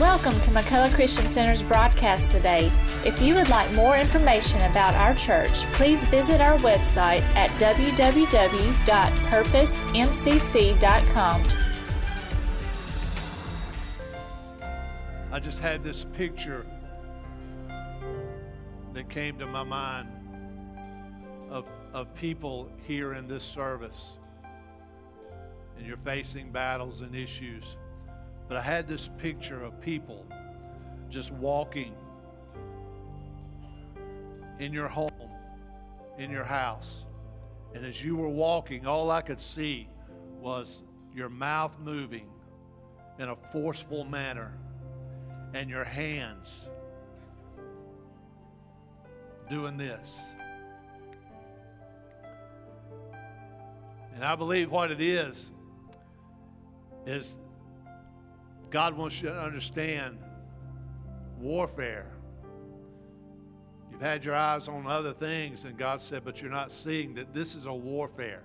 Welcome to McCullough Christian Center's broadcast today. If you would like more information about our church, please visit our website at www.purposemcc.com. I just had this picture that came to my mind of, of people here in this service. And you're facing battles and issues. But I had this picture of people just walking in your home, in your house. And as you were walking, all I could see was your mouth moving in a forceful manner and your hands doing this. And I believe what it is is God wants you to understand warfare. You've had your eyes on other things, and God said, but you're not seeing that this is a warfare.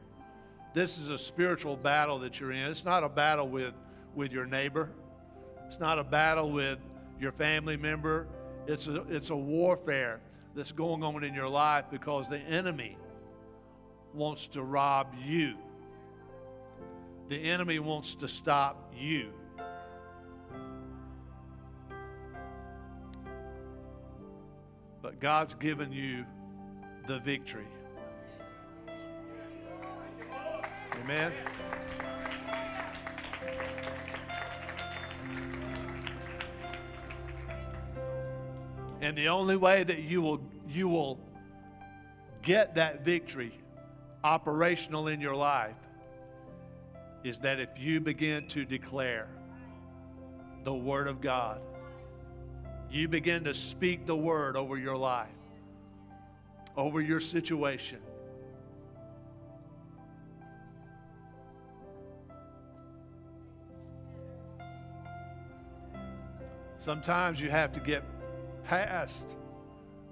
This is a spiritual battle that you're in. It's not a battle with, with your neighbor, it's not a battle with your family member. It's a, it's a warfare that's going on in your life because the enemy wants to rob you. The enemy wants to stop you. But God's given you the victory. Amen. And the only way that you will you will get that victory operational in your life is that if you begin to declare the word of God you begin to speak the word over your life, over your situation. Sometimes you have to get past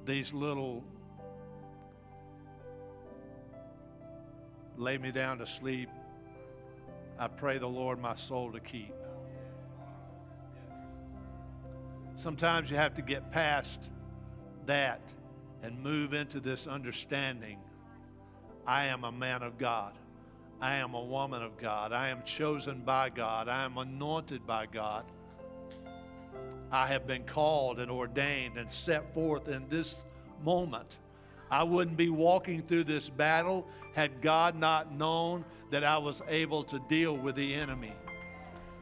these little lay me down to sleep. I pray the Lord my soul to keep. Sometimes you have to get past that and move into this understanding. I am a man of God. I am a woman of God. I am chosen by God. I am anointed by God. I have been called and ordained and set forth in this moment. I wouldn't be walking through this battle had God not known that I was able to deal with the enemy.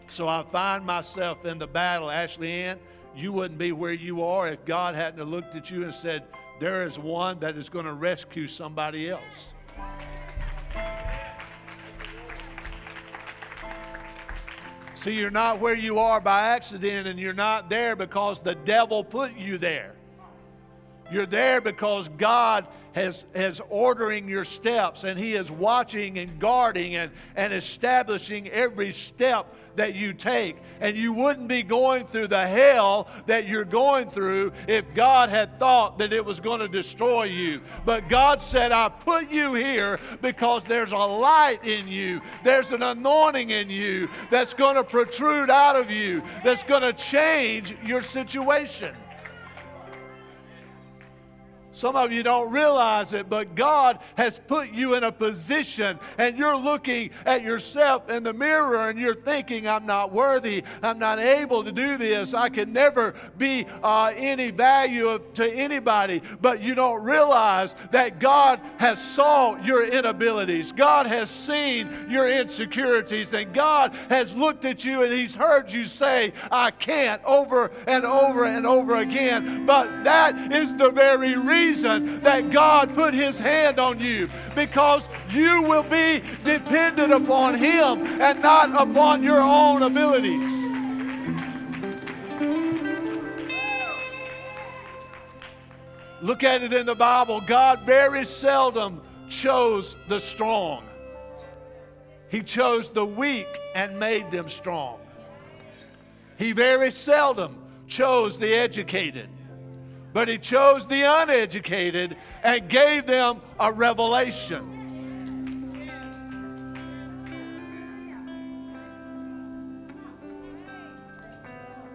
So I find myself in the battle. Ashley Ann, you wouldn't be where you are if God hadn't looked at you and said, There is one that is going to rescue somebody else. See, you're not where you are by accident, and you're not there because the devil put you there. You're there because God has, has ordering your steps and He is watching and guarding and, and establishing every step that you take. And you wouldn't be going through the hell that you're going through if God had thought that it was going to destroy you. But God said, I put you here because there's a light in you, there's an anointing in you that's going to protrude out of you, that's going to change your situation. Some of you don't realize it, but God has put you in a position and you're looking at yourself in the mirror and you're thinking, I'm not worthy. I'm not able to do this. I can never be uh, any value to anybody. But you don't realize that God has saw your inabilities. God has seen your insecurities and God has looked at you and He's heard you say, I can't over and over and over again. But that is the very reason reason that God put His hand on you because you will be dependent upon Him and not upon your own abilities. Look at it in the Bible. God very seldom chose the strong. He chose the weak and made them strong. He very seldom chose the educated but he chose the uneducated and gave them a revelation.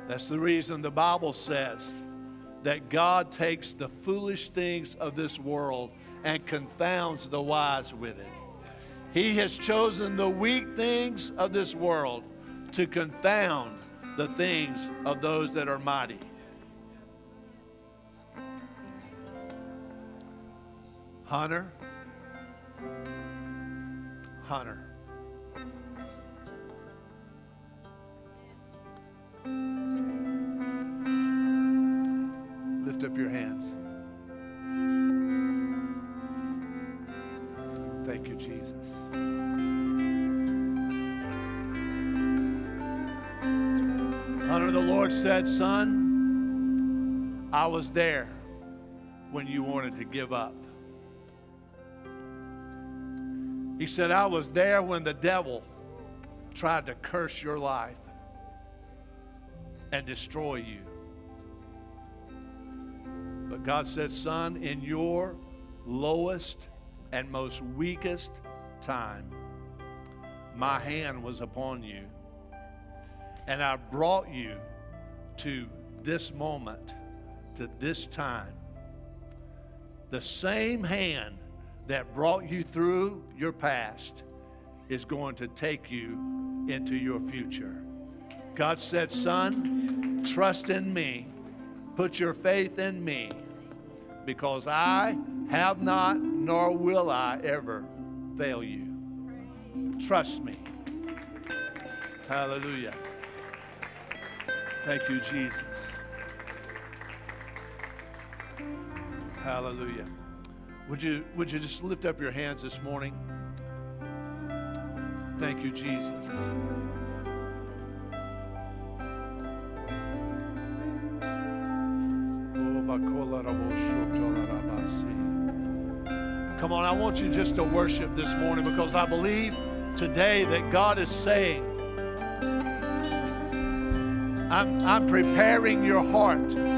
That's the reason the Bible says that God takes the foolish things of this world and confounds the wise with it. He has chosen the weak things of this world to confound the things of those that are mighty. Hunter, Hunter. Lift up your hands. Thank you, Jesus. Hunter, the Lord said, Son, I was there when you wanted to give up. He said, I was there when the devil tried to curse your life and destroy you. But God said, Son, in your lowest and most weakest time, my hand was upon you. And I brought you to this moment, to this time. The same hand that brought you through your past is going to take you into your future. God said, Son, trust in me, put your faith in me, because I have not, nor will I ever fail you. Trust me. Hallelujah. Thank you, Jesus. Hallelujah. Would you, would you just lift up your hands this morning? Thank you, Jesus. Come on, I want you just to worship this morning because I believe today that God is saying, I'm, I'm preparing your heart.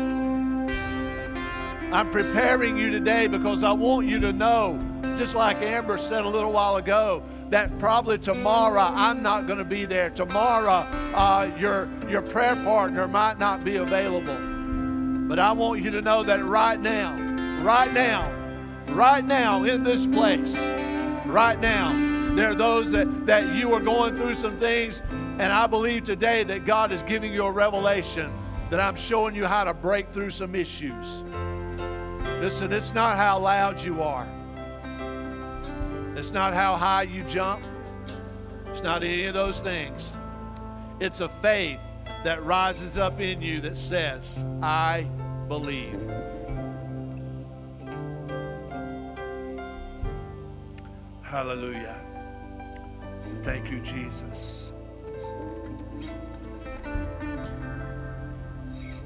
I'm preparing you today because I want you to know, just like Amber said a little while ago, that probably tomorrow I'm not going to be there. Tomorrow, uh, your, your prayer partner might not be available. But I want you to know that right now, right now, right now in this place, right now, there are those that, that you are going through some things, and I believe today that God is giving you a revelation that I'm showing you how to break through some issues. Listen, it's not how loud you are. It's not how high you jump. It's not any of those things. It's a faith that rises up in you that says, I believe. Hallelujah. Thank you, Jesus.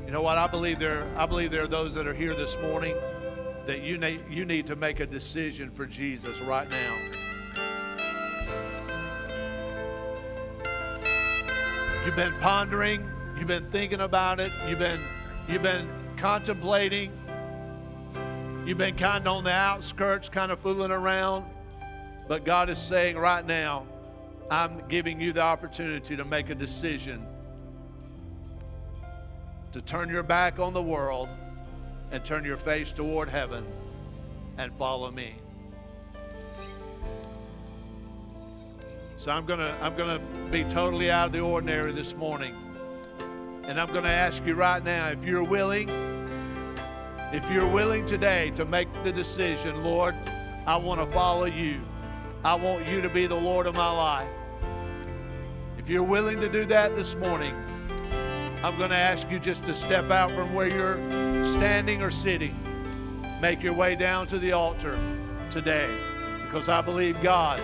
You know what? I believe there I believe there are those that are here this morning that you need you need to make a decision for Jesus right now. You've been pondering, you've been thinking about it, you've been you've been contemplating, you've been kind of on the outskirts, kind of fooling around. But God is saying right now, I'm giving you the opportunity to make a decision to turn your back on the world and turn your face toward heaven and follow me. So I'm going to I'm going to be totally out of the ordinary this morning. And I'm going to ask you right now if you're willing if you're willing today to make the decision, Lord, I want to follow you. I want you to be the Lord of my life. If you're willing to do that this morning, I'm going to ask you just to step out from where you're standing or sitting. Make your way down to the altar today because I believe God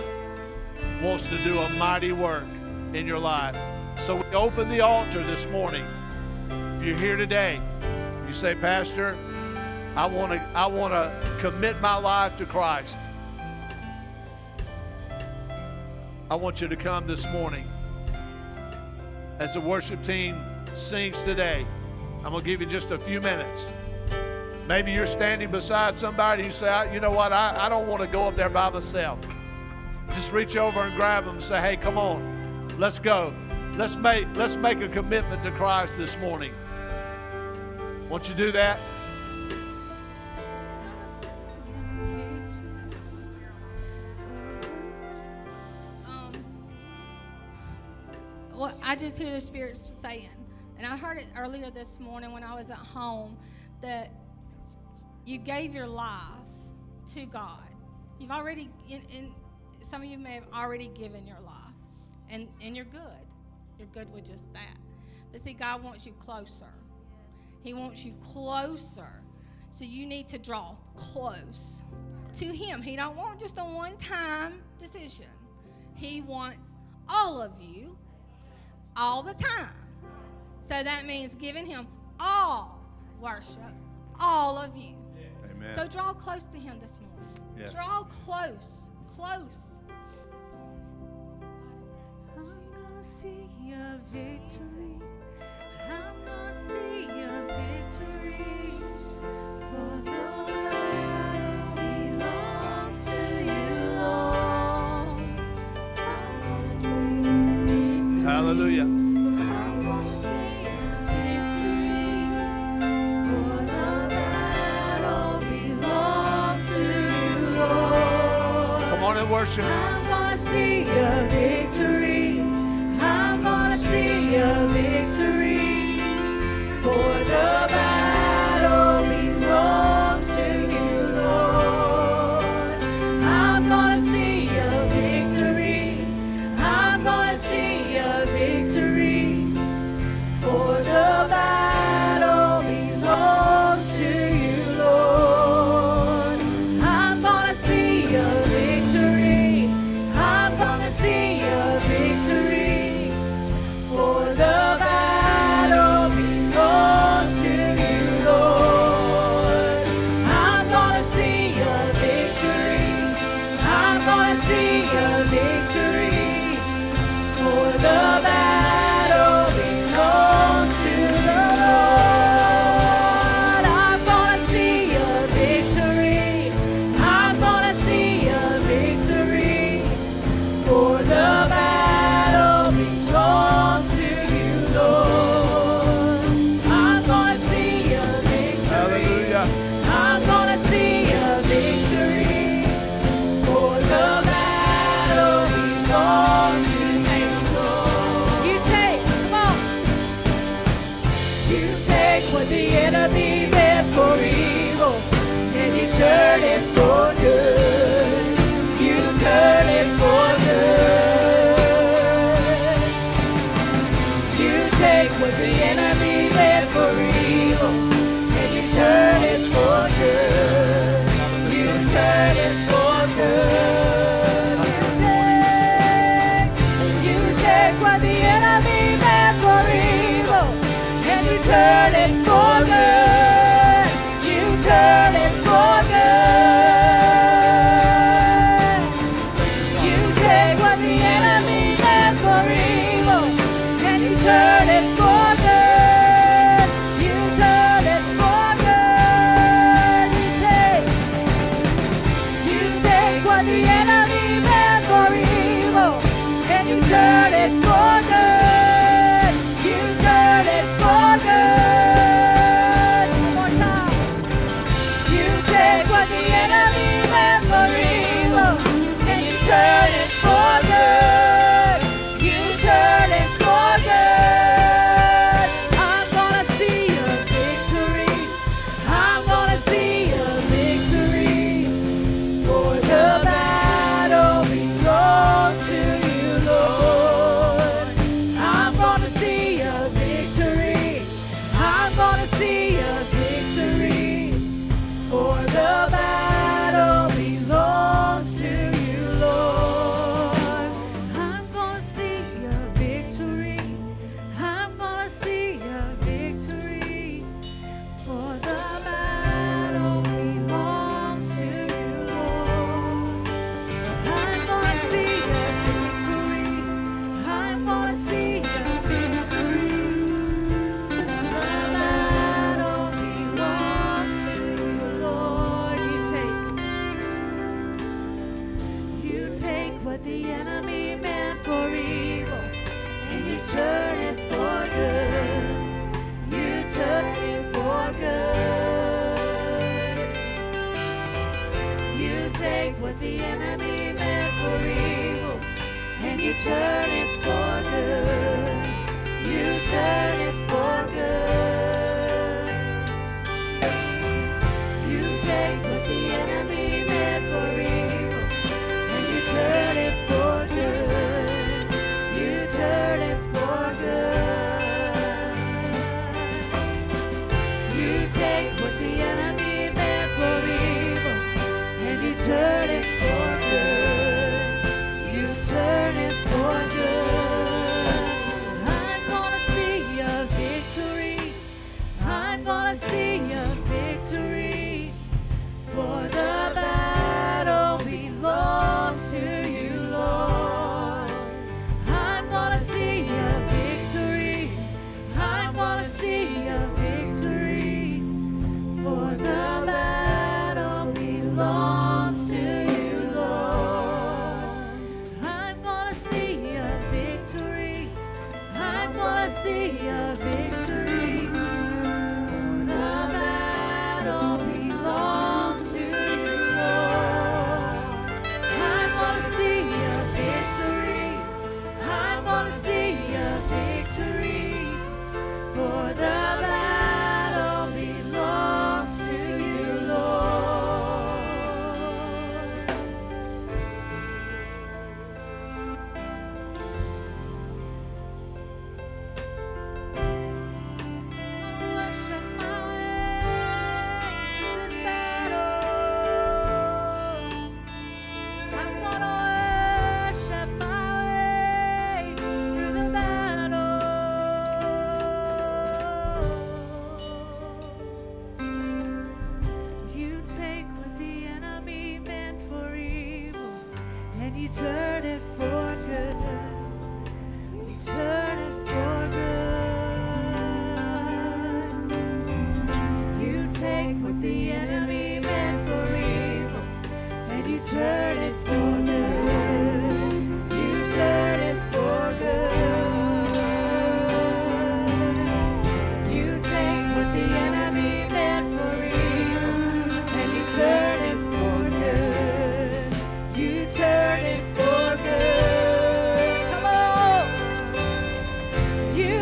wants to do a mighty work in your life. So we open the altar this morning. If you're here today, you say, Pastor, I want to I want to commit my life to Christ. I want you to come this morning as the worship team sings today. I'm going to give you just a few minutes. Maybe you're standing beside somebody you say, you know what, I, I don't want to go up there by myself. Just reach over and grab them and say, hey, come on, let's go. Let's make, let's make a commitment to Christ this morning. Won't you do that? Um, I just hear the Spirit saying, and I heard it earlier this morning when I was at home, that you gave your life to God. You've already, in, in, some of you may have already given your life, and, and you're good. You're good with just that. But see, God wants you closer. He wants you closer. So you need to draw close to Him. He don't want just a one-time decision. He wants all of you all the time. So that means giving Him all worship, all of you. Amen. So draw close to Him this morning. Yes. Draw close, close. I'm gonna see your victory. I'm gonna see your victory. For the battle belongs to you, Lord. I'm gonna see your victory. Hallelujah. On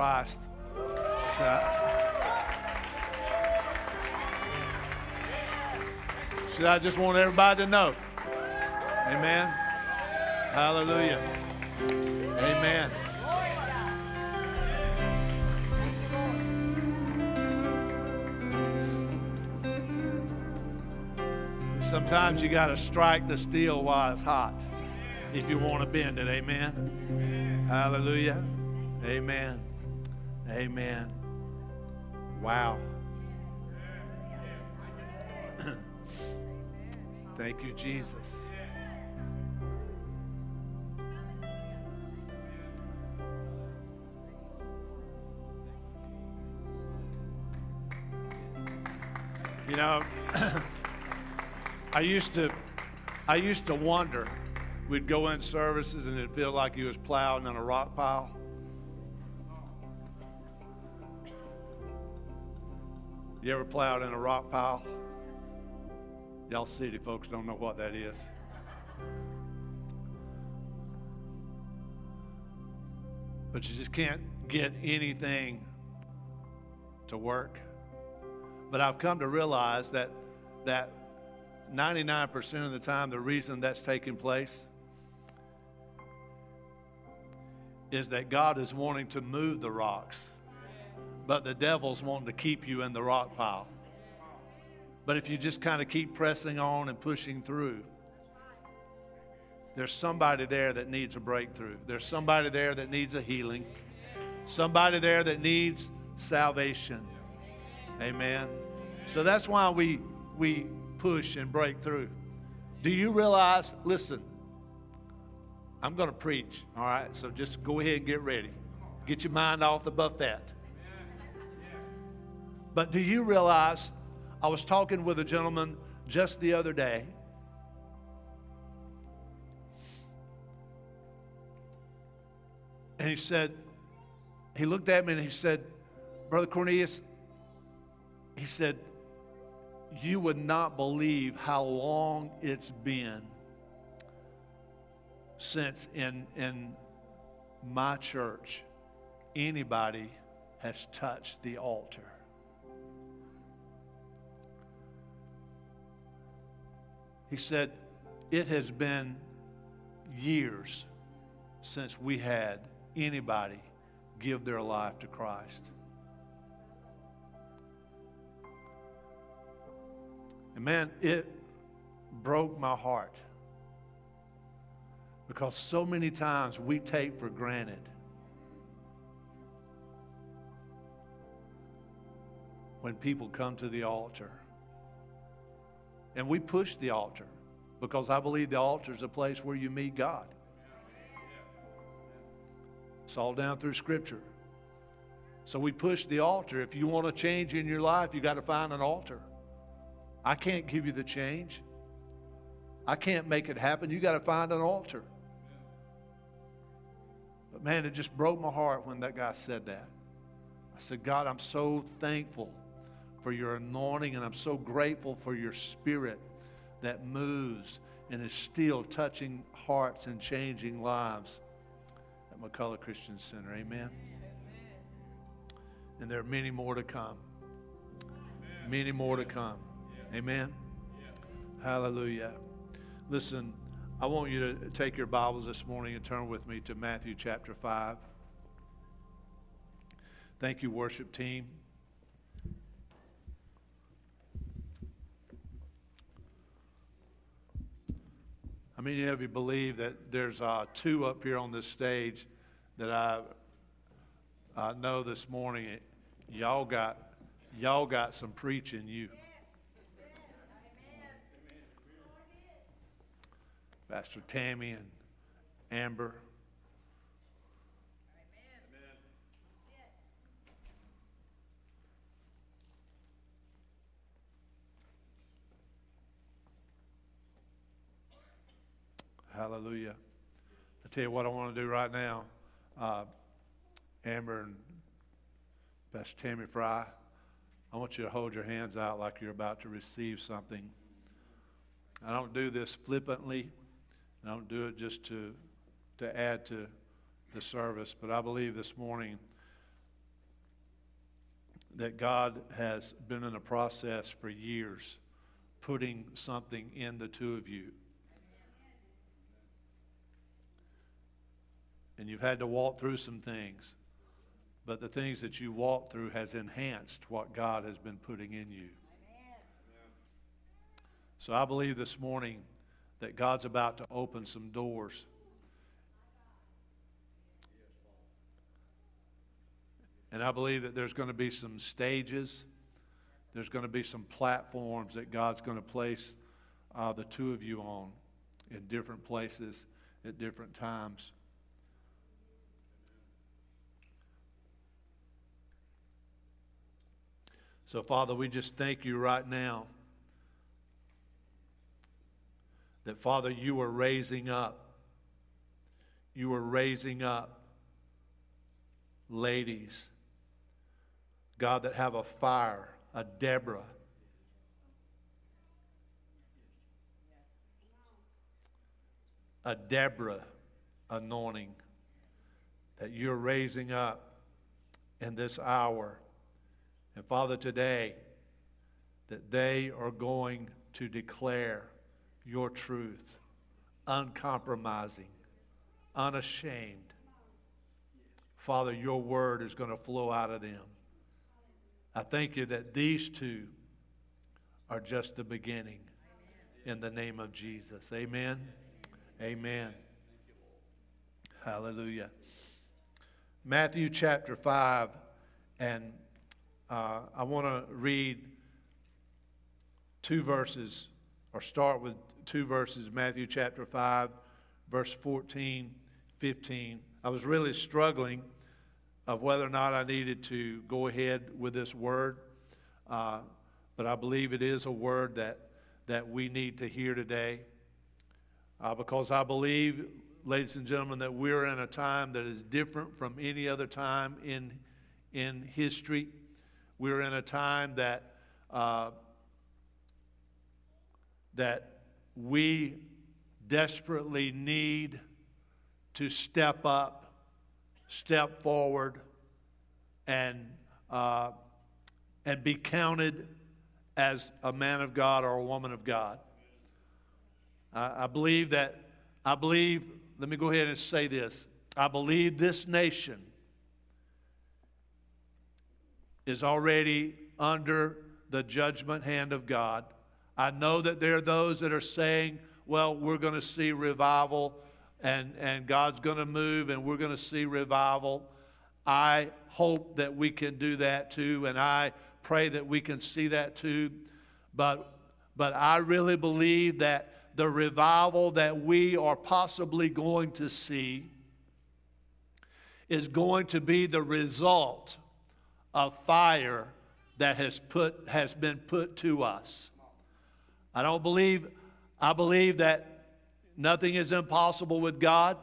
Christ. So, so I just want everybody to know. Amen. Hallelujah. Amen. Sometimes you got to strike the steel while it's hot if you want to bend it. Amen. Hallelujah. Amen. Amen. Wow. Thank you, Jesus. You know, I used to, I used to wonder. We'd go in services and it'd feel like you was plowing in a rock pile. You ever plowed in a rock pile? Y'all city folks don't know what that is. But you just can't get anything to work. But I've come to realize that that 99% of the time the reason that's taking place is that God is wanting to move the rocks but the devil's wanting to keep you in the rock pile. But if you just kind of keep pressing on and pushing through, there's somebody there that needs a breakthrough. There's somebody there that needs a healing. Somebody there that needs salvation. Amen. So that's why we we push and break through. Do you realize? Listen, I'm going to preach, all right? So just go ahead and get ready. Get your mind off the buffet. But do you realize? I was talking with a gentleman just the other day. And he said, he looked at me and he said, Brother Cornelius, he said, you would not believe how long it's been since in, in my church anybody has touched the altar. He said, It has been years since we had anybody give their life to Christ. And man, it broke my heart. Because so many times we take for granted when people come to the altar. And we push the altar because I believe the altar is a place where you meet God. It's all down through Scripture. So we push the altar. If you want a change in your life, you got to find an altar. I can't give you the change. I can't make it happen. You got to find an altar. But man, it just broke my heart when that guy said that. I said, God, I'm so thankful for your anointing, and I'm so grateful for your spirit that moves and is still touching hearts and changing lives at McCullough Christian Center. Amen. And there are many more to come. Many more to come. Amen. Hallelujah. Listen, I want you to take your Bibles this morning and turn with me to Matthew chapter 5. Thank you, worship team. How many of you believe that there's uh, two up here on this stage that I, I know this morning? Y'all got, y'all got some preaching you. Pastor Tammy and Amber. Hallelujah. I tell you what I want to do right now. Uh, Amber and Pastor Tammy Fry, I want you to hold your hands out like you're about to receive something. I don't do this flippantly. I don't do it just to, to add to the service, but I believe this morning that God has been in a process for years putting something in the two of you. And you've had to walk through some things, but the things that you walked through has enhanced what God has been putting in you. So I believe this morning that God's about to open some doors. And I believe that there's going to be some stages, there's going to be some platforms that God's going to place uh, the two of you on in different places at different times. So, Father, we just thank you right now that, Father, you are raising up. You are raising up ladies, God, that have a fire, a Deborah. A Deborah anointing that you're raising up in this hour. And Father, today, that they are going to declare your truth, uncompromising, unashamed. Father, your word is going to flow out of them. I thank you that these two are just the beginning in the name of Jesus. Amen. Amen. Hallelujah. Matthew chapter 5, and uh, I want to read two verses, or start with two verses, Matthew chapter 5, verse 14, 15. I was really struggling of whether or not I needed to go ahead with this word, uh, but I believe it is a word that, that we need to hear today. Uh, because I believe, ladies and gentlemen, that we're in a time that is different from any other time in, in history. We're in a time that uh, that we desperately need to step up, step forward, and, uh, and be counted as a man of God or a woman of God. I, I believe that, I believe, let me go ahead and say this. I believe this nation is already under the judgment hand of God. I know that there are those that are saying, well, we're going to see revival and, and God's going to move and we're going to see revival. I hope that we can do that too, and I pray that we can see that too. But, but I really believe that the revival that we are possibly going to see is going to be the result of fire that has, put, has been put to us. I don't believe, I believe that nothing is impossible with God.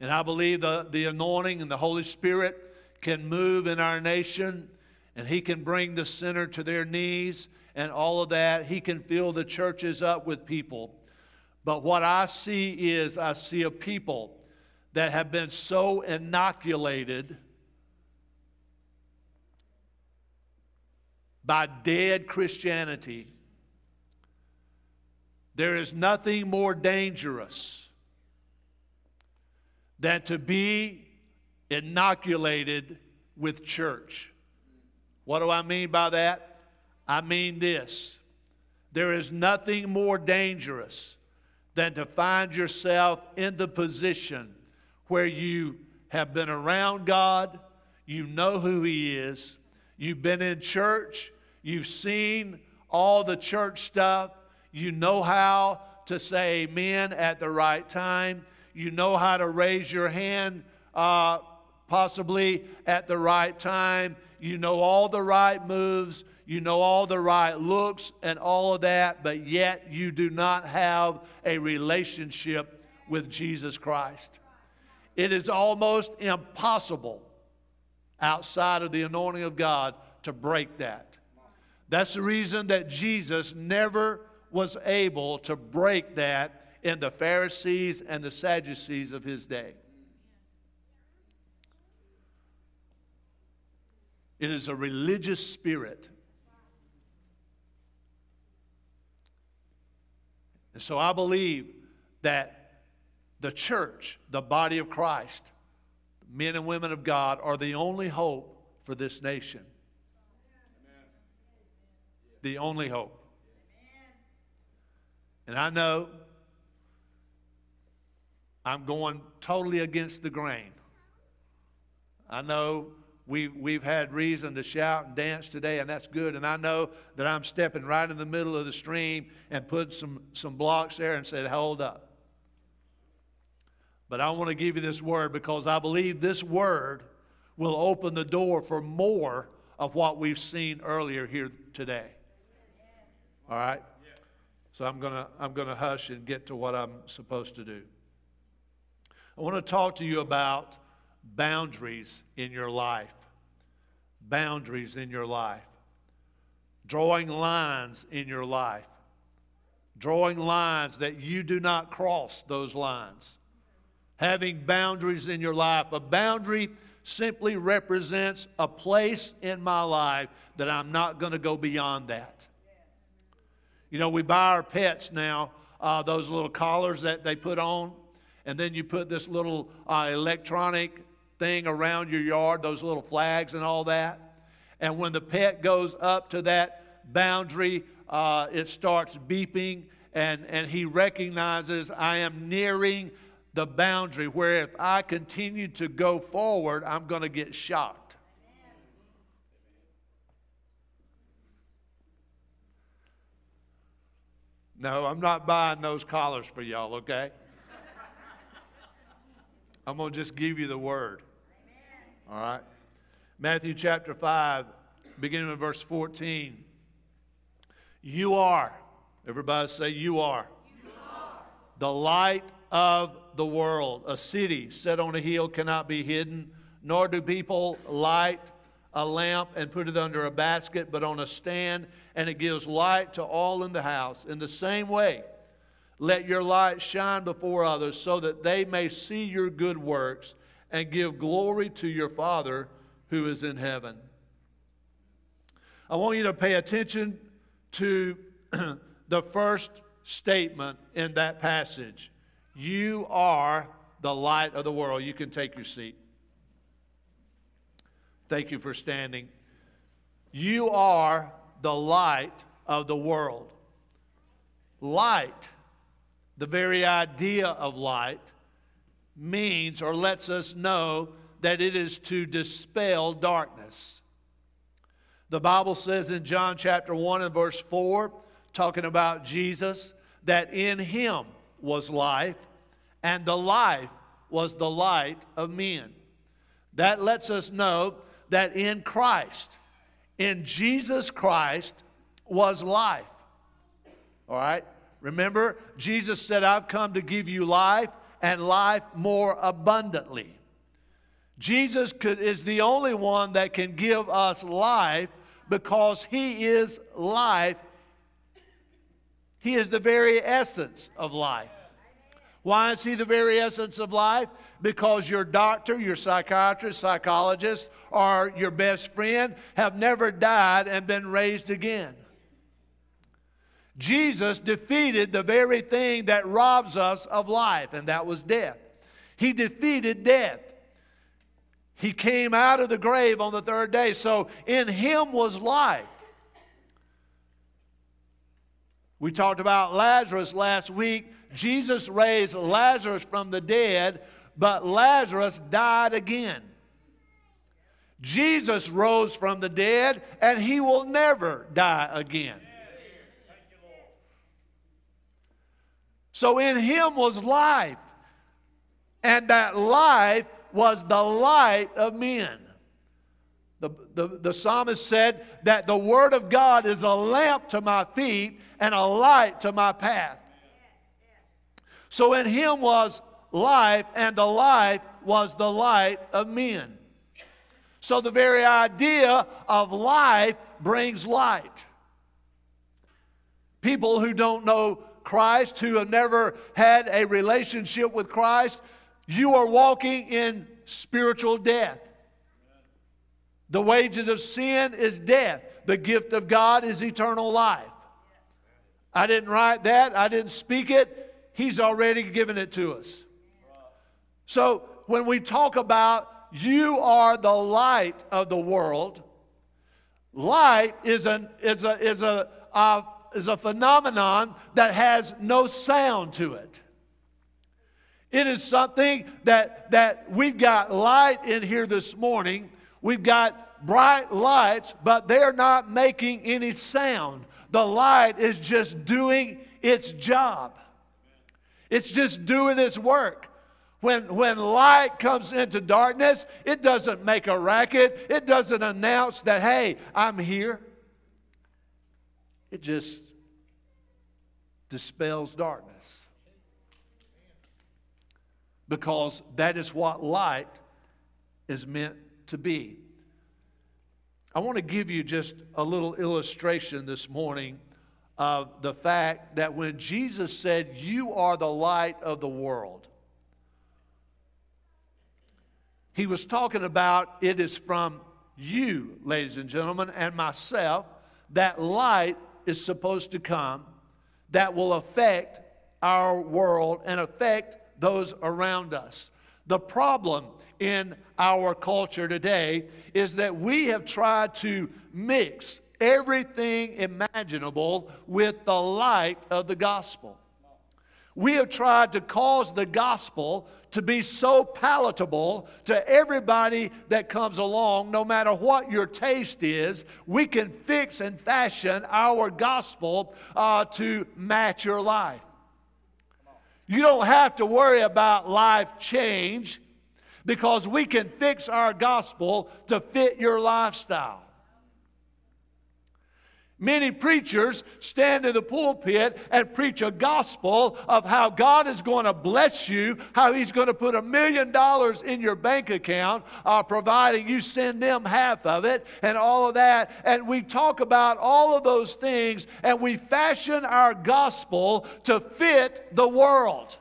And I believe the, the anointing and the Holy Spirit can move in our nation and He can bring the sinner to their knees and all of that. He can fill the churches up with people. But what I see is I see a people that have been so inoculated by dead Christianity there is nothing more dangerous than to be inoculated with church. What do I mean by that? I mean this there is nothing more dangerous than to find yourself in the position where you have been around God, you know who He is, you've been in church, you've seen all the church stuff, you know how to say amen at the right time. You know how to raise your hand uh, possibly at the right time. You know all the right moves. You know all the right looks and all of that, but yet you do not have a relationship with Jesus Christ. It is almost impossible outside of the anointing of God to break that. That's the reason that Jesus never was able to break that in the Pharisees and the Sadducees of his day. It is a religious spirit. And so I believe that the church, the body of Christ, men and women of God, are the only hope for this nation. The only hope. And I know I'm going totally against the grain. I know we, we've had reason to shout and dance today, and that's good. And I know that I'm stepping right in the middle of the stream and put some, some blocks there and said, Hold up. But I want to give you this word because I believe this word will open the door for more of what we've seen earlier here today. All right? So I'm going to I'm going to hush and get to what I'm supposed to do. I want to talk to you about boundaries in your life. Boundaries in your life. Drawing lines in your life. Drawing lines that you do not cross those lines. having boundaries in your life. A boundary simply represents a place in my life that I'm not going to go beyond that. You know, we buy our pets now uh, those little collars that they put on, and then you put this little uh, electronic thing around your yard, those little flags and all that. And when the pet goes up to that boundary, uh, it starts beeping, and, and he recognizes I am nearing the boundary where if I continue to go forward, I'm going to get shocked. No, I'm not buying those collars for y'all, okay? I'm going to just give you the word. All right? Matthew chapter 5, beginning with verse 14. You are, everybody say, You are, you are. the light of the world. A city set on a hill cannot be hidden, nor do people light a lamp and put it under a basket, but on a stand, and it gives light to all in the house. In the same way, let your light shine before others so that they may see your good works and give glory to your Father who is in heaven. I want you to pay attention to the first statement in that passage. You are the light of the world. You can take your seat. Thank you for standing. You are the light of the world. Light, the very idea of light, means or lets us know that it is to dispel darkness. The Bible says in John chapter 1 and verse 4, talking about Jesus, that in him was life, and the life was the light of men. That lets us know that in Christ, in Jesus Christ, was life. All right? Remember, Jesus said, I've come to give you life and life more abundantly. Jesus could, is the only one that can give us life because he is life. He is the very essence of life. Why is he the very essence of life? Because your doctor, your psychiatrist, psychologist, or your best friend have never died and been raised again. Jesus defeated the very thing that robs us of life, and that was death. He defeated death. He came out of the grave on the third day. So in him was life. We talked about Lazarus last week. Jesus raised Lazarus from the dead, but Lazarus died again. Jesus rose from the dead, and he will never die again. So in him was life, and that life was the light of men. The, the, the psalmist said that the word of God is a lamp to my feet and a light to my path. So in him was life, and the life was the light of men. So the very idea of life brings light. People who don't know Christ, who have never had a relationship with Christ, you are walking in spiritual death. The wages of sin is death. The gift of God is eternal life. I didn't write that, I didn't speak it. He's already given it to us. So when we talk about you are the light of the world, light is, an, is, a, is, a, uh, is a phenomenon that has no sound to it. It is something that, that we've got light in here this morning. We've got bright lights, but they're not making any sound. The light is just doing its job, it's just doing its work. When, when light comes into darkness, it doesn't make a racket, it doesn't announce that, hey, I'm here. It just dispels darkness because that is what light is meant to be. I want to give you just a little illustration this morning of the fact that when Jesus said, You are the light of the world, he was talking about it is from you, ladies and gentlemen, and myself, that light is supposed to come that will affect our world and affect those around us. The problem in our culture today is that we have tried to mix everything imaginable with the light of the gospel. We have tried to cause the gospel to be so palatable to everybody that comes along, no matter what your taste is. We can fix and fashion our gospel uh, to match your life. You don't have to worry about life change because we can fix our gospel to fit your lifestyle. Many preachers stand in the pulpit and preach a gospel of how God is going to bless you, how He's going to put a million dollars in your bank account, uh, providing you send them half of it, and all of that. And we talk about all of those things, and we fashion our gospel to fit the world.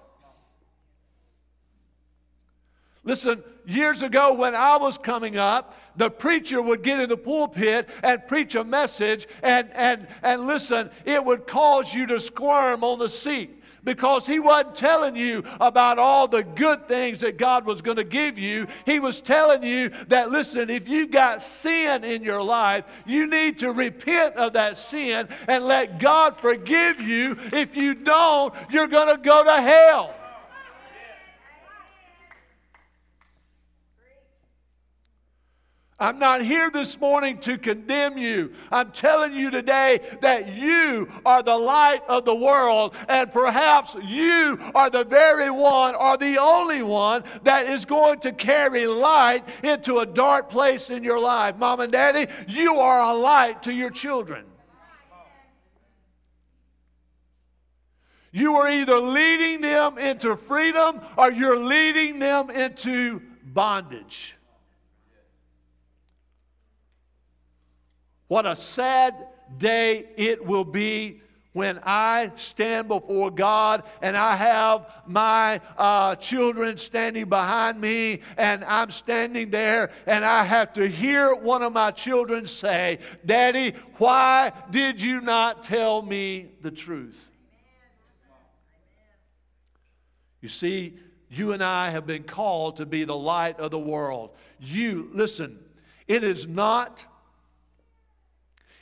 Listen, years ago when I was coming up, the preacher would get in the pulpit and preach a message, and, and, and listen, it would cause you to squirm on the seat because he wasn't telling you about all the good things that God was going to give you. He was telling you that, listen, if you've got sin in your life, you need to repent of that sin and let God forgive you. If you don't, you're going to go to hell. I'm not here this morning to condemn you. I'm telling you today that you are the light of the world, and perhaps you are the very one or the only one that is going to carry light into a dark place in your life. Mom and daddy, you are a light to your children. You are either leading them into freedom or you're leading them into bondage. What a sad day it will be when I stand before God and I have my uh, children standing behind me and I'm standing there and I have to hear one of my children say, Daddy, why did you not tell me the truth? You see, you and I have been called to be the light of the world. You, listen, it is not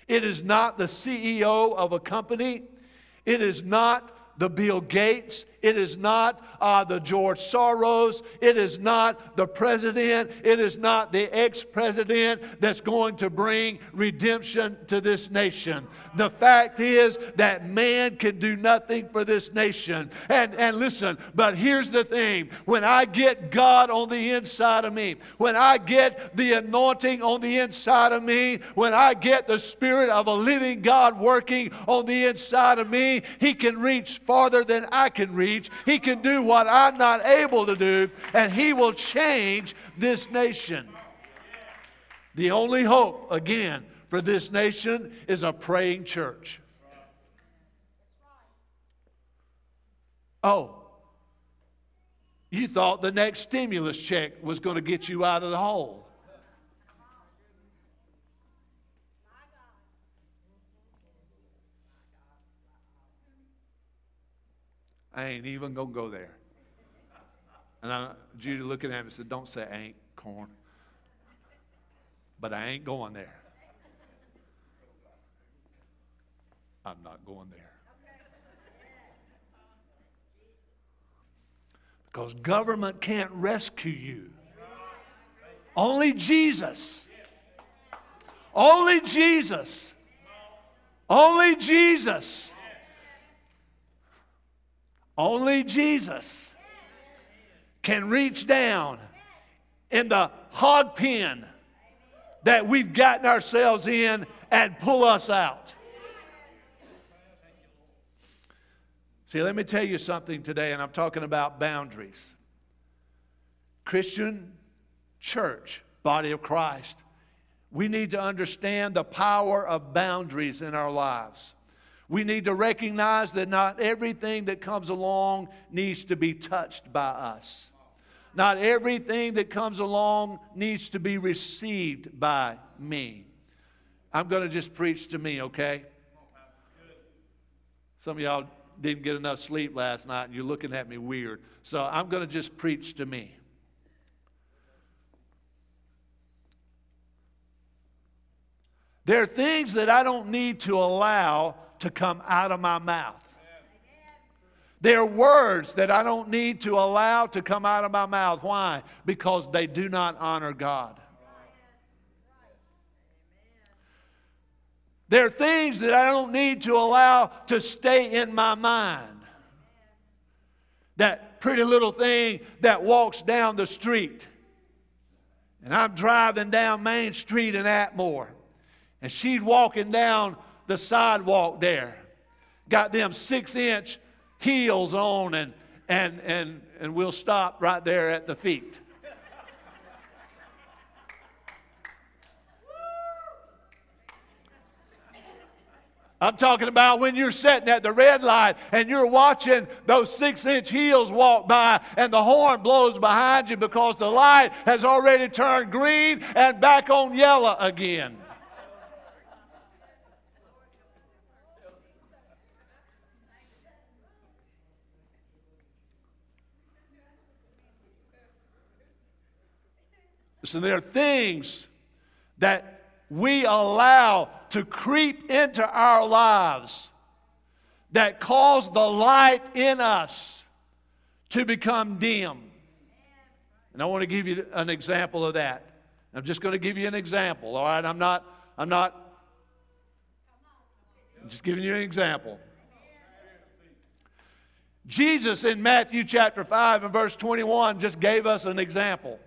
it is not the CEO of a company. It is not the Bill Gates. It is not uh, the George Soros. It is not the president. It is not the ex president that's going to bring redemption to this nation. The fact is that man can do nothing for this nation. And, and listen, but here's the thing when I get God on the inside of me, when I get the anointing on the inside of me, when I get the Spirit of a living God working on the inside of me, He can reach farther than I can reach. He can do what I'm not able to do, and He will change this nation. The only hope, again, for this nation is a praying church. Oh, you thought the next stimulus check was going to get you out of the hole. I ain't even going to go there. And I, Judy looking at me said, Don't say ain't, corn. But I ain't going there. I'm not going there. Because government can't rescue you. Only Jesus. Only Jesus. Only Jesus only Jesus can reach down in the hog pen that we've gotten ourselves in and pull us out. See, let me tell you something today, and I'm talking about boundaries. Christian church, body of Christ, we need to understand the power of boundaries in our lives. We need to recognize that not everything that comes along needs to be touched by us. Not everything that comes along needs to be received by me. I'm going to just preach to me, okay? Some of y'all didn't get enough sleep last night and you're looking at me weird. So I'm going to just preach to me. There are things that I don't need to allow to come out of my mouth. There are words that I don't need to allow to come out of my mouth. Why? Because they do not honor God. There are things that I don't need to allow to stay in my mind. That pretty little thing that walks down the street. And I'm driving down Main Street in Atmore. And she's walking down the sidewalk there. Got them six inch heels on, and, and, and, and we'll stop right there at the feet. I'm talking about when you're sitting at the red light and you're watching those six inch heels walk by and the horn blows behind you because the light has already turned green and back on yellow again. So there are things that we allow to creep into our lives that cause the light in us to become dim. And I want to give you an example of that. I'm just going to give you an example, all right? I'm not, I'm not, I'm just giving you an example. Jesus in Matthew chapter 5 and verse 21 just gave us an example.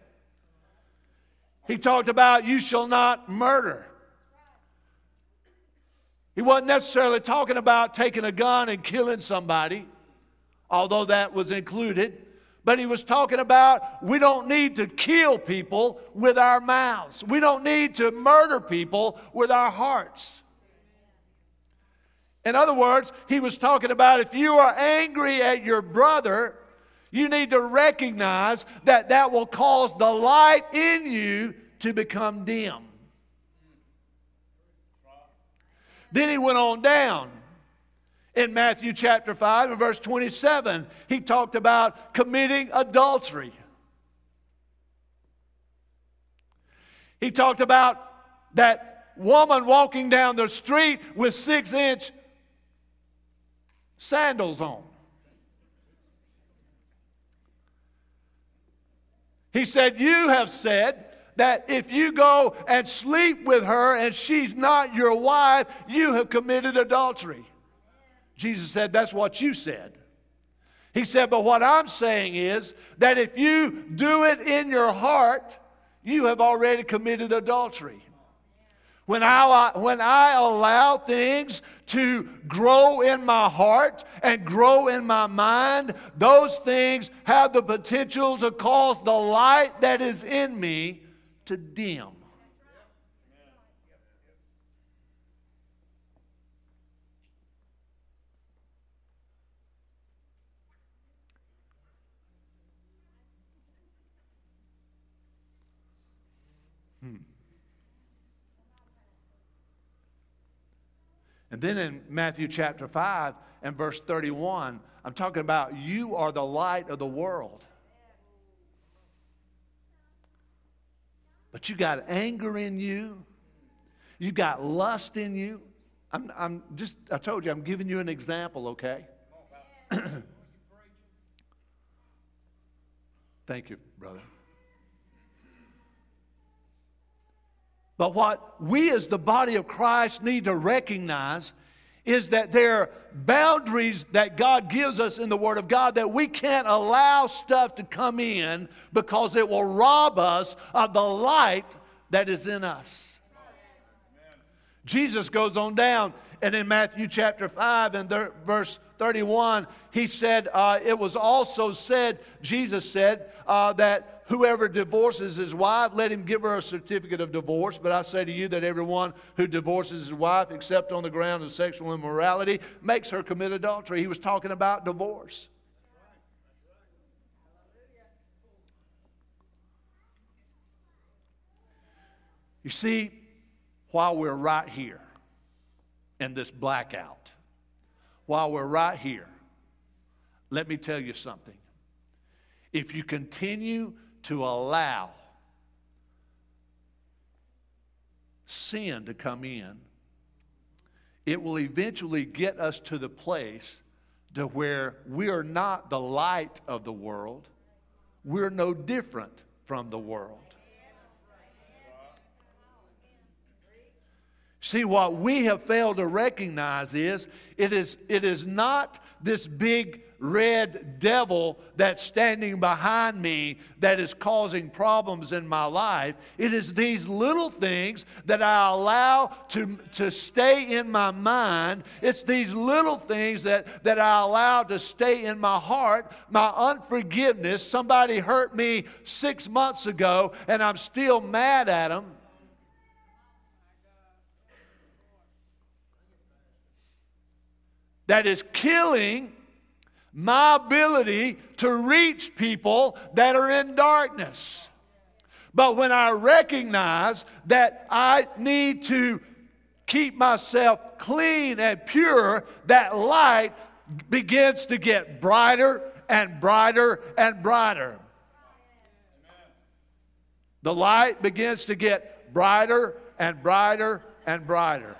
He talked about, you shall not murder. He wasn't necessarily talking about taking a gun and killing somebody, although that was included. But he was talking about we don't need to kill people with our mouths. We don't need to murder people with our hearts. In other words, he was talking about if you are angry at your brother, you need to recognize that that will cause the light in you to become dim. Then he went on down. In Matthew chapter 5 and verse 27, he talked about committing adultery. He talked about that woman walking down the street with six inch sandals on. He said, You have said that if you go and sleep with her and she's not your wife, you have committed adultery. Jesus said, That's what you said. He said, But what I'm saying is that if you do it in your heart, you have already committed adultery. When I, when I allow things to grow in my heart and grow in my mind, those things have the potential to cause the light that is in me to dim. And then in Matthew chapter 5 and verse 31, I'm talking about you are the light of the world. But you got anger in you, you got lust in you. I'm, I'm just, I told you, I'm giving you an example, okay? Thank you, brother. But what we as the body of Christ need to recognize is that there are boundaries that God gives us in the Word of God that we can't allow stuff to come in because it will rob us of the light that is in us. Jesus goes on down, and in Matthew chapter 5 and verse 31, he said, uh, It was also said, Jesus said, uh, that whoever divorces his wife, let him give her a certificate of divorce. But I say to you that everyone who divorces his wife, except on the ground of sexual immorality, makes her commit adultery. He was talking about divorce. You see, while we're right here in this blackout, while we're right here, let me tell you something. If you continue to allow sin to come in, it will eventually get us to the place to where we are not the light of the world. We're no different from the world. See, what we have failed to recognize is it is, it is not this big red devil that's standing behind me that is causing problems in my life. It is these little things that I allow to, to stay in my mind. It's these little things that, that I allow to stay in my heart. My unforgiveness. Somebody hurt me six months ago and I'm still mad at them. that is killing my ability to reach people that are in darkness. But when I recognize that I need to keep myself clean and pure, that light begins to get brighter and brighter and brighter. The light begins to get brighter and brighter and brighter.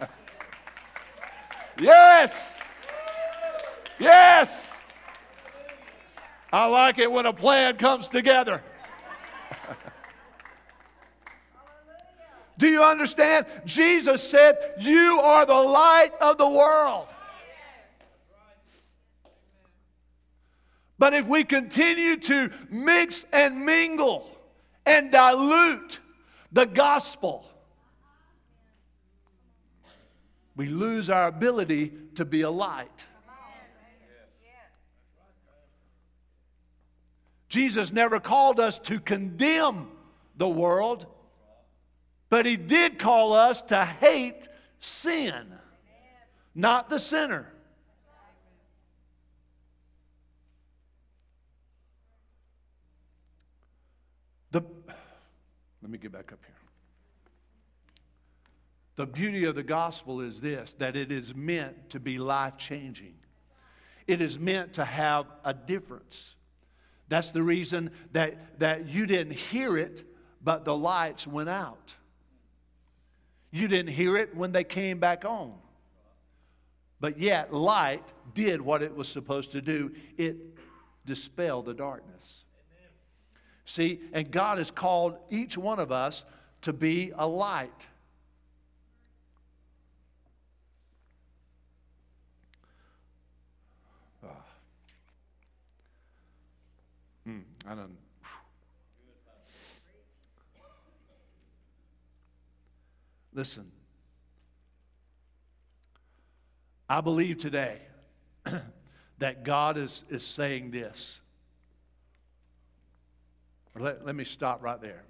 Yes. Yes. I like it when a plan comes together. Do you understand? Jesus said, You are the light of the world. But if we continue to mix and mingle and dilute the gospel, we lose our ability to be a light. Jesus never called us to condemn the world, but He did call us to hate sin, not the sinner. The, let me get back up here. The beauty of the gospel is this that it is meant to be life changing, it is meant to have a difference. That's the reason that, that you didn't hear it, but the lights went out. You didn't hear it when they came back on. But yet, light did what it was supposed to do it dispelled the darkness. See, and God has called each one of us to be a light. I don't. Listen, I believe today that God is, is saying this. Let, let me stop right there.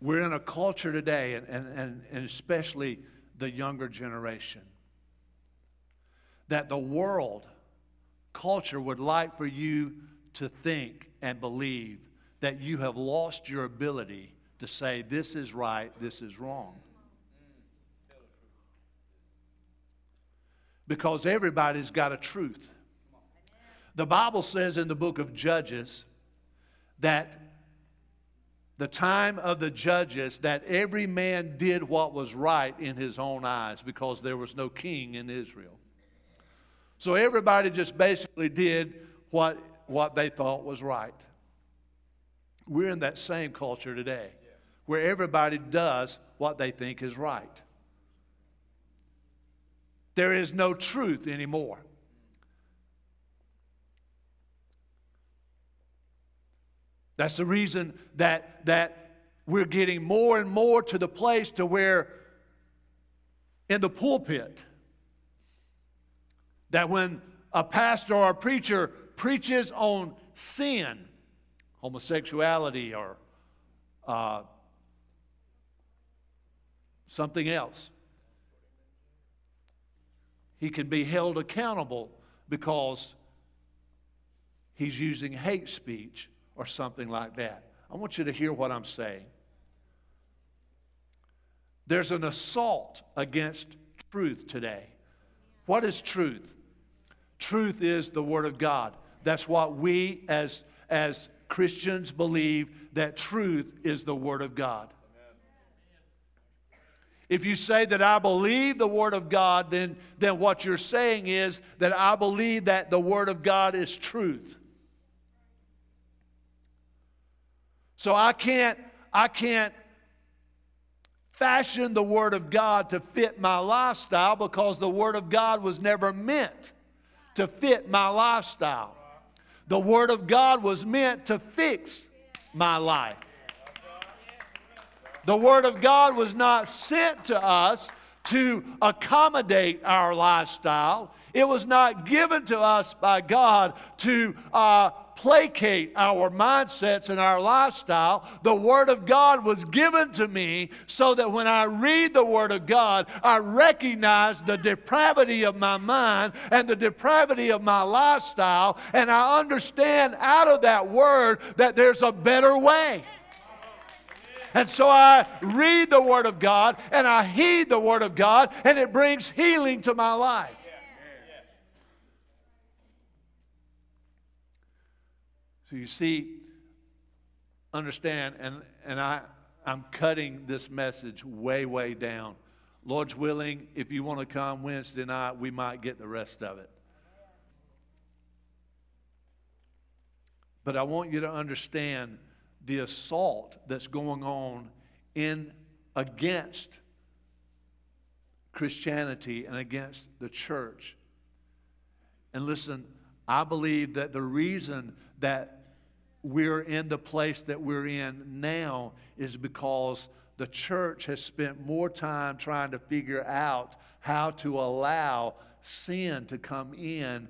We're in a culture today, and, and, and especially the younger generation, that the world culture would like for you to think and believe that you have lost your ability to say, this is right, this is wrong. Because everybody's got a truth. The Bible says in the book of Judges that the time of the judges that every man did what was right in his own eyes because there was no king in Israel. So everybody just basically did what, what they thought was right. We're in that same culture today where everybody does what they think is right. There is no truth anymore. That's the reason that, that we're getting more and more to the place to where in the pulpit that when a pastor or a preacher preaches on sin, homosexuality, or uh, something else, he can be held accountable because he's using hate speech or something like that. I want you to hear what I'm saying. There's an assault against truth today. What is truth? Truth is the Word of God. That's what we as, as Christians believe that truth is the Word of God. If you say that I believe the Word of God, then, then what you're saying is that I believe that the Word of God is truth. So I can't, I can't fashion the Word of God to fit my lifestyle because the Word of God was never meant to fit my lifestyle. The Word of God was meant to fix my life. The Word of God was not sent to us to accommodate our lifestyle. It was not given to us by God to uh, placate our mindsets and our lifestyle. The Word of God was given to me so that when I read the Word of God, I recognize the depravity of my mind and the depravity of my lifestyle, and I understand out of that Word that there's a better way. And so I read the Word of God and I heed the Word of God, and it brings healing to my life. So you see, understand, and, and I, I'm cutting this message way, way down. Lord's willing, if you want to come Wednesday night, we might get the rest of it. But I want you to understand the assault that's going on in against Christianity and against the church. And listen, I believe that the reason that we're in the place that we're in now is because the church has spent more time trying to figure out how to allow sin to come in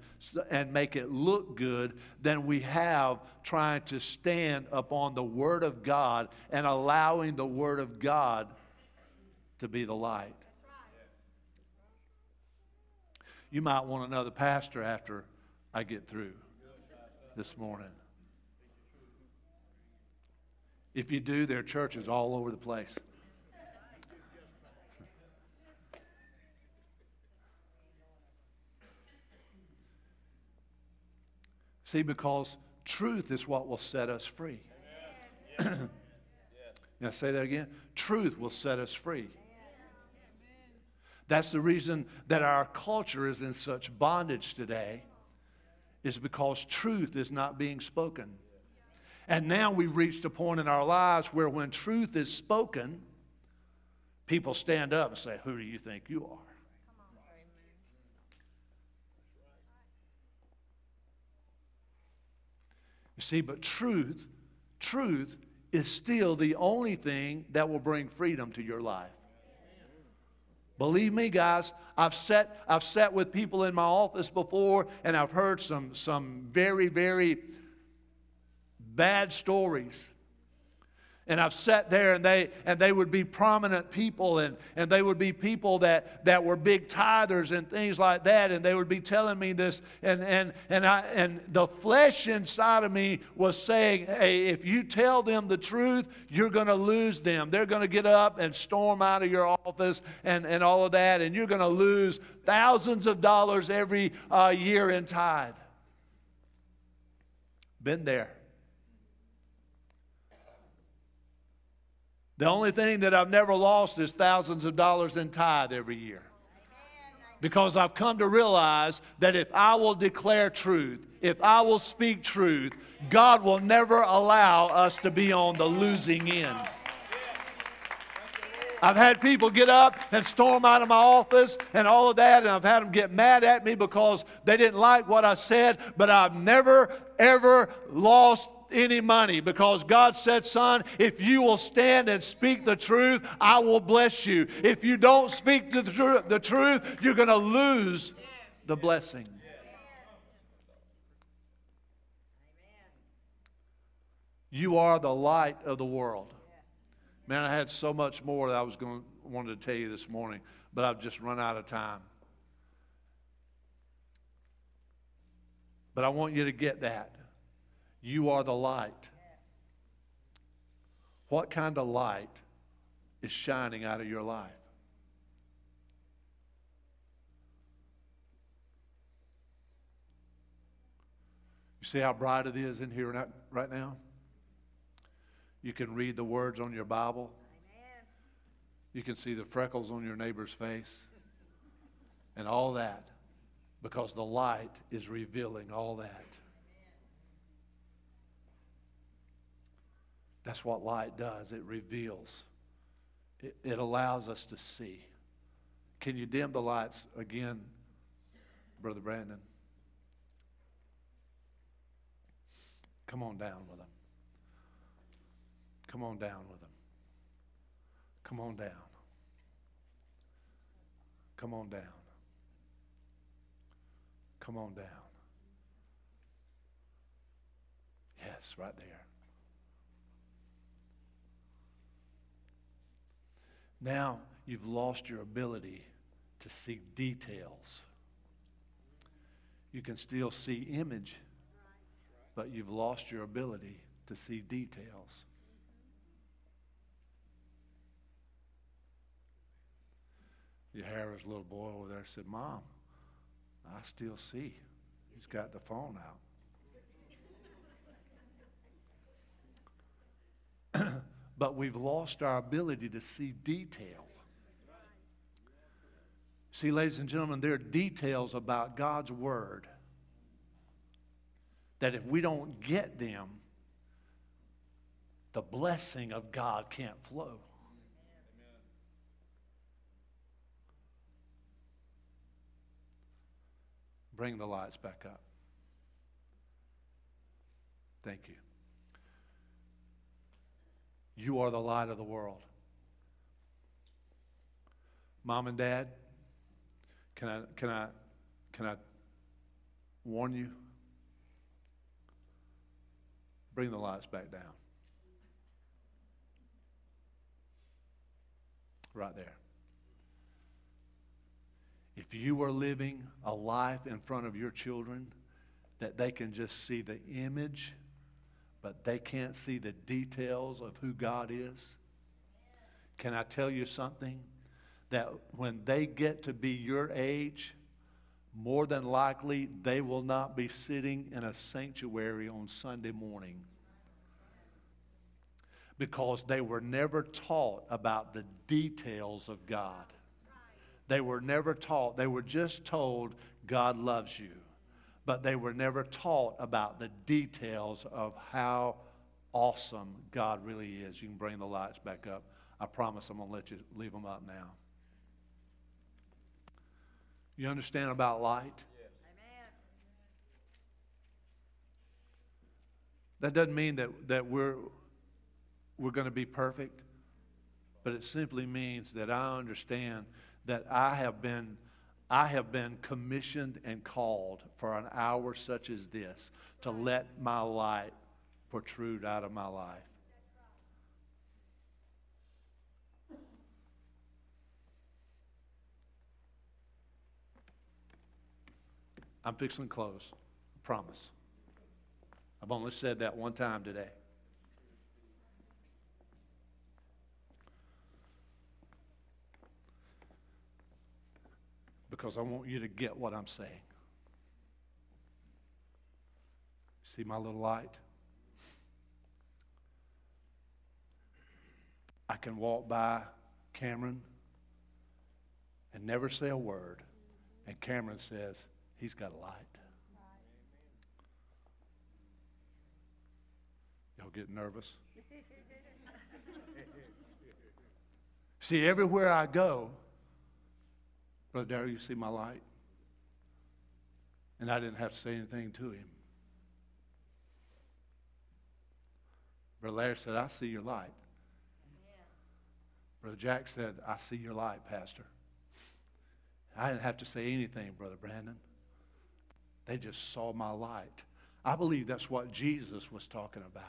and make it look good than we have trying to stand upon the Word of God and allowing the Word of God to be the light. You might want another pastor after I get through this morning. If you do, there are churches all over the place. See, because truth is what will set us free. now, say that again. Truth will set us free. That's the reason that our culture is in such bondage today, is because truth is not being spoken. And now we've reached a point in our lives where when truth is spoken, people stand up and say, Who do you think you are? You see, but truth, truth is still the only thing that will bring freedom to your life. Believe me, guys, I've sat, I've sat with people in my office before and I've heard some, some very, very bad stories. And I've sat there and they and they would be prominent people and, and they would be people that, that were big tithers and things like that, and they would be telling me this, and and and I and the flesh inside of me was saying, Hey, if you tell them the truth, you're gonna lose them. They're gonna get up and storm out of your office and, and all of that, and you're gonna lose thousands of dollars every uh, year in tithe. Been there. The only thing that I've never lost is thousands of dollars in tithe every year. Because I've come to realize that if I will declare truth, if I will speak truth, God will never allow us to be on the losing end. I've had people get up and storm out of my office and all of that, and I've had them get mad at me because they didn't like what I said, but I've never, ever lost any money because God said, Son, if you will stand and speak the truth, I will bless you. If you don't speak the, tr- the truth, you're going to lose the blessing. You are the light of the world. Man, I had so much more that I was going wanted to tell you this morning, but I've just run out of time. But I want you to get that. You are the light. What kind of light is shining out of your life? You see how bright it is in here right now? You can read the words on your Bible. You can see the freckles on your neighbor's face and all that because the light is revealing all that. That's what light does it reveals, it, it allows us to see. Can you dim the lights again, Brother Brandon? Come on down with them. Come on down with them. Come on down. Come on down. Come on down. Yes, right there. Now you've lost your ability to see details. You can still see image, but you've lost your ability to see details. Your Harris little boy over there said, Mom, I still see. He's got the phone out. But we've lost our ability to see detail. See, ladies and gentlemen, there are details about God's Word that if we don't get them, the blessing of God can't flow. Bring the lights back up. Thank you. You are the light of the world. Mom and dad, can I, can I, can I warn you? Bring the lights back down. Right there. If you are living a life in front of your children that they can just see the image, but they can't see the details of who God is, can I tell you something? That when they get to be your age, more than likely they will not be sitting in a sanctuary on Sunday morning because they were never taught about the details of God. They were never taught. They were just told, God loves you. But they were never taught about the details of how awesome God really is. You can bring the lights back up. I promise I'm going to let you leave them up now. You understand about light? That doesn't mean that, that we're, we're going to be perfect, but it simply means that I understand that I have been I have been commissioned and called for an hour such as this to let my light protrude out of my life. I'm fixing to close. I promise. I've only said that one time today. Because I want you to get what I'm saying. See my little light? I can walk by Cameron and never say a word, and Cameron says, He's got a light. Y'all get nervous? See, everywhere I go, Brother Darrell, you see my light? And I didn't have to say anything to him. Brother Larry said, I see your light. Brother Jack said, I see your light, Pastor. I didn't have to say anything, Brother Brandon. They just saw my light. I believe that's what Jesus was talking about.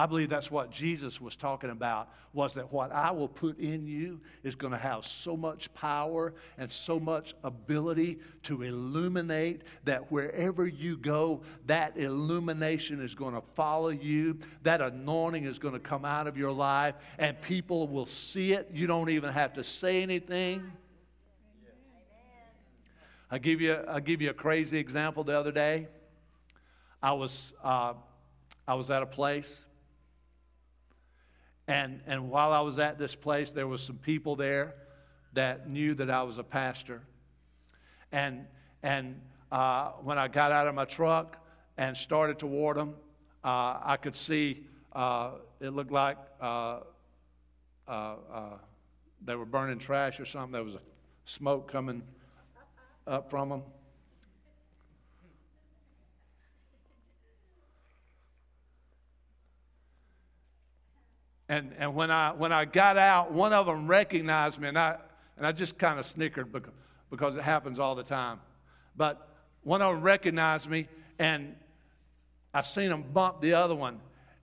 I believe that's what Jesus was talking about was that what I will put in you is going to have so much power and so much ability to illuminate that wherever you go, that illumination is going to follow you. That anointing is going to come out of your life and people will see it. You don't even have to say anything. I give you I give you a crazy example the other day. I was uh, I was at a place and, and while I was at this place, there was some people there that knew that I was a pastor. And, and uh, when I got out of my truck and started toward them, uh, I could see uh, it looked like uh, uh, uh, they were burning trash or something. There was a smoke coming up from them. And, and when, I, when I got out, one of them recognized me, and I, and I just kind of snickered because, because it happens all the time. But one of them recognized me, and I seen him bump the other one,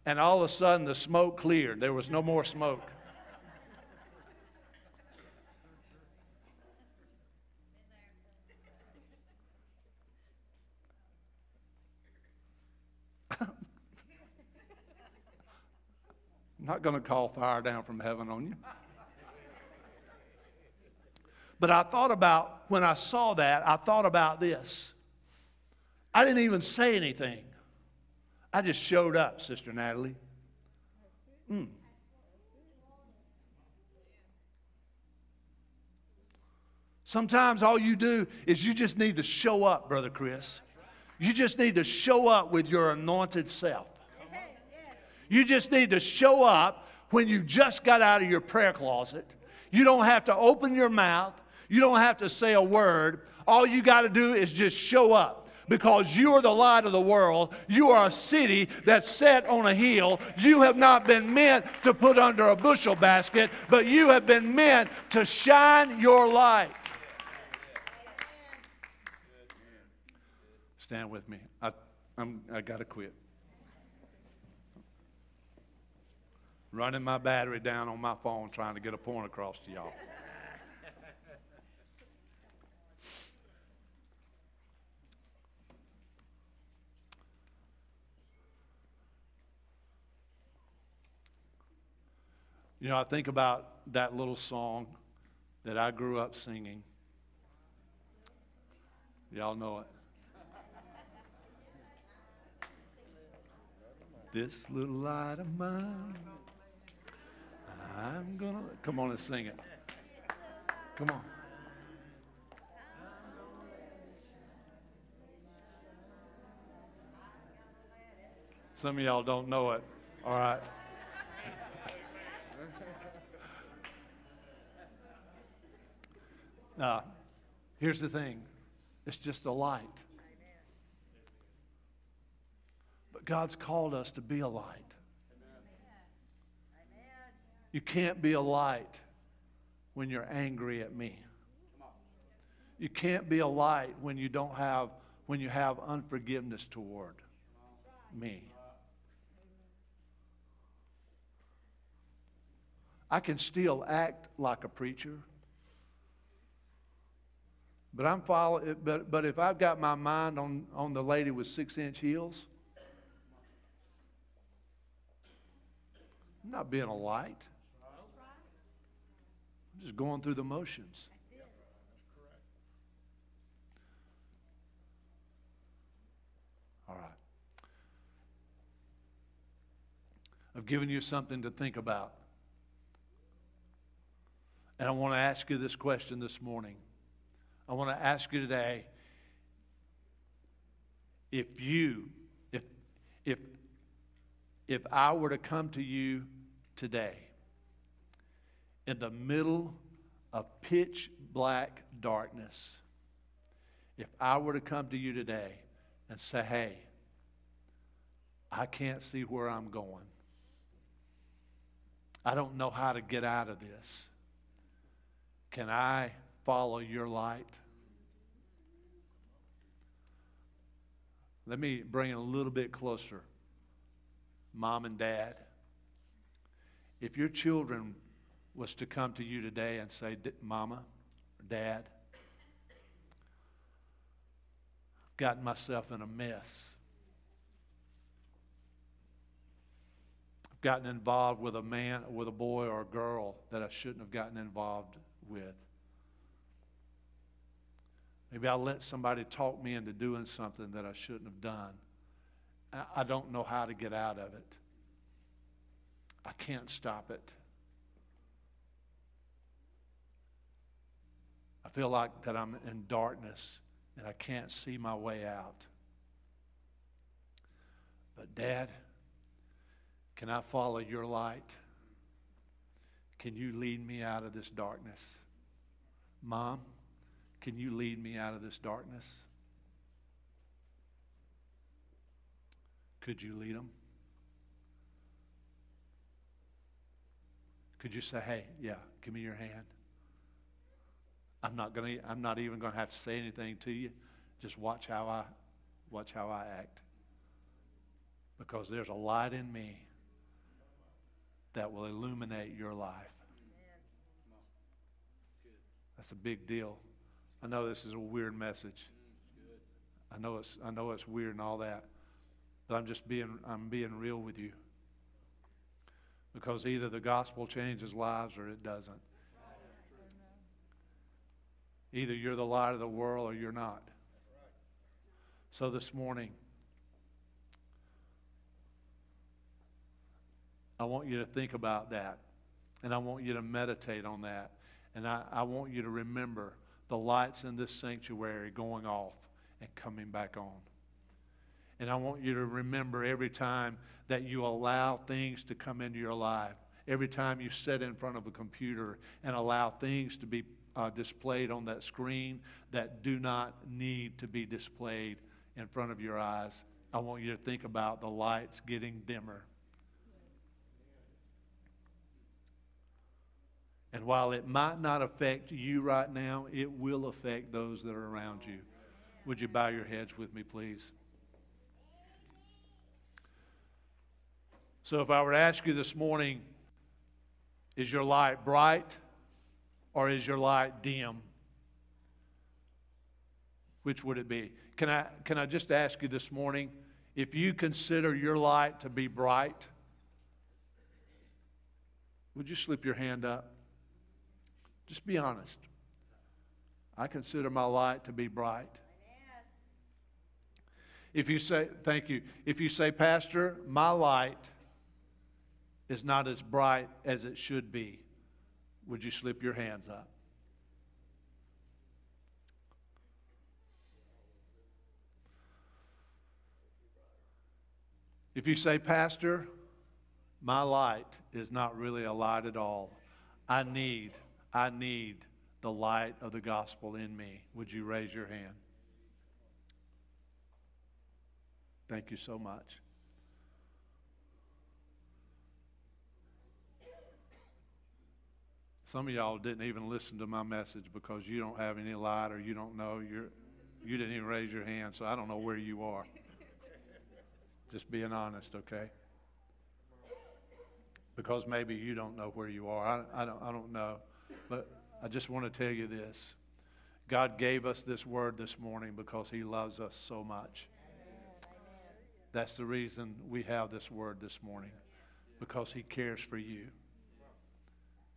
and all of a sudden the smoke cleared. There was no more smoke. Not going to call fire down from heaven on you. But I thought about, when I saw that, I thought about this. I didn't even say anything. I just showed up, Sister Natalie. Mm. Sometimes all you do is you just need to show up, Brother Chris. You just need to show up with your anointed self. You just need to show up when you just got out of your prayer closet. You don't have to open your mouth. You don't have to say a word. All you got to do is just show up because you are the light of the world. You are a city that's set on a hill. You have not been meant to put under a bushel basket, but you have been meant to shine your light. Stand with me. I, I'm, I got to quit. Running my battery down on my phone trying to get a point across to y'all. You know, I think about that little song that I grew up singing. Y'all know it. This little light of mine. I'm gonna come on and sing it. Come on. Some of y'all don't know it. All right. Now, here's the thing it's just a light. But God's called us to be a light. You can't be a light when you're angry at me. You can't be a light when you don't have when you have unforgiveness toward me. I can still act like a preacher. But I'm following but but if I've got my mind on, on the lady with six inch heels, I'm not being a light. Just going through the motions. All right. I've given you something to think about. And I want to ask you this question this morning. I want to ask you today if you, if, if, if I were to come to you today in the middle of pitch black darkness, if I were to come to you today and say, hey, I can't see where I'm going, I don't know how to get out of this, can I follow your light? Let me bring it a little bit closer. Mom and dad. If your children was to come to you today and say, Mama Dad, I've gotten myself in a mess. I've gotten involved with a man, with a boy or a girl that I shouldn't have gotten involved with. Maybe I let somebody talk me into doing something that I shouldn't have done. I don't know how to get out of it. I can't stop it. I feel like that I'm in darkness and I can't see my way out. But, Dad, can I follow your light? Can you lead me out of this darkness? Mom, can you lead me out of this darkness? Could you lead them? Could you say, hey, yeah, give me your hand? I'm not gonna I'm not even gonna have to say anything to you. Just watch how I watch how I act. Because there's a light in me that will illuminate your life. That's a big deal. I know this is a weird message. I know it's I know it's weird and all that. But I'm just being, I'm being real with you. Because either the gospel changes lives or it doesn't. Either you're the light of the world or you're not. So this morning, I want you to think about that. And I want you to meditate on that. And I, I want you to remember the lights in this sanctuary going off and coming back on. And I want you to remember every time that you allow things to come into your life, every time you sit in front of a computer and allow things to be uh, displayed on that screen that do not need to be displayed in front of your eyes. I want you to think about the lights getting dimmer. And while it might not affect you right now, it will affect those that are around you. Would you bow your heads with me, please? So if I were to ask you this morning, is your light bright or is your light dim? Which would it be? Can I, can I just ask you this morning if you consider your light to be bright? Would you slip your hand up? Just be honest. I consider my light to be bright. If you say, thank you. If you say, Pastor, my light is not as bright as it should be, would you slip your hands up? If you say, Pastor, my light is not really a light at all. I need, I need the light of the gospel in me. Would you raise your hand? Thank you so much. Some of y'all didn't even listen to my message because you don't have any light or you don't know. You're, you didn't even raise your hand, so I don't know where you are. Just being honest, okay? Because maybe you don't know where you are. I, I, don't, I don't know. But I just want to tell you this God gave us this word this morning because He loves us so much. That's the reason we have this word this morning, because He cares for you.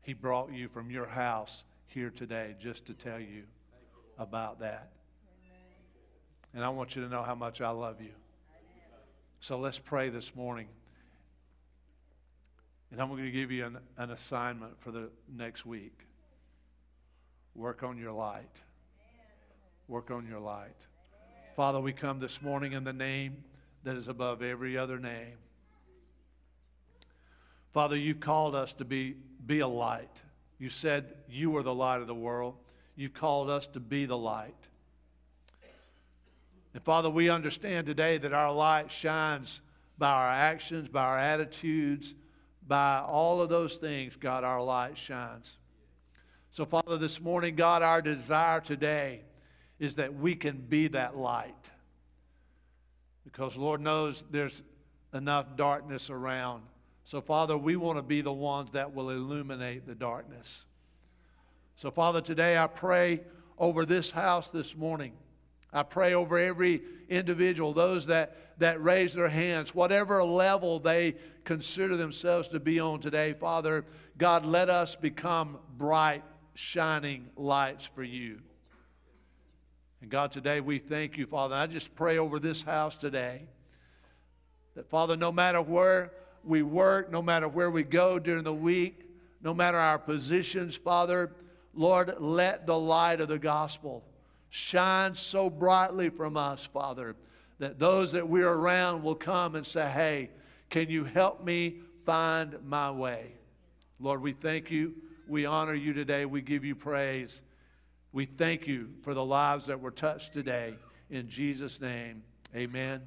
He brought you from your house here today just to tell you about that. And I want you to know how much I love you. So let's pray this morning. And I'm going to give you an, an assignment for the next week. Work on your light. Work on your light. Father, we come this morning in the name that is above every other name. Father, you called us to be, be a light. You said you were the light of the world. You called us to be the light. And Father, we understand today that our light shines by our actions, by our attitudes, by all of those things, God, our light shines. So, Father, this morning, God, our desire today is that we can be that light. Because Lord knows there's enough darkness around So, Father, we want to be the ones that will illuminate the darkness. So, Father, today I pray over this house this morning. I pray over every individual, those that, that raise their hands, whatever level they consider themselves to be on today, Father, God, let us become bright, shining lights for you. And God, today we thank you, Father. I just pray over this house today that, Father, no matter where we work, no matter where we go during the week, no matter our positions, Father, Lord, let the light of the gospel shine so brightly from us, Father, that those that we're around will come and say, Hey, can you help me find my way? Lord, we thank you. We honor you today. We give you praise. We thank you for the lives that were touched today. In Jesus' name, amen.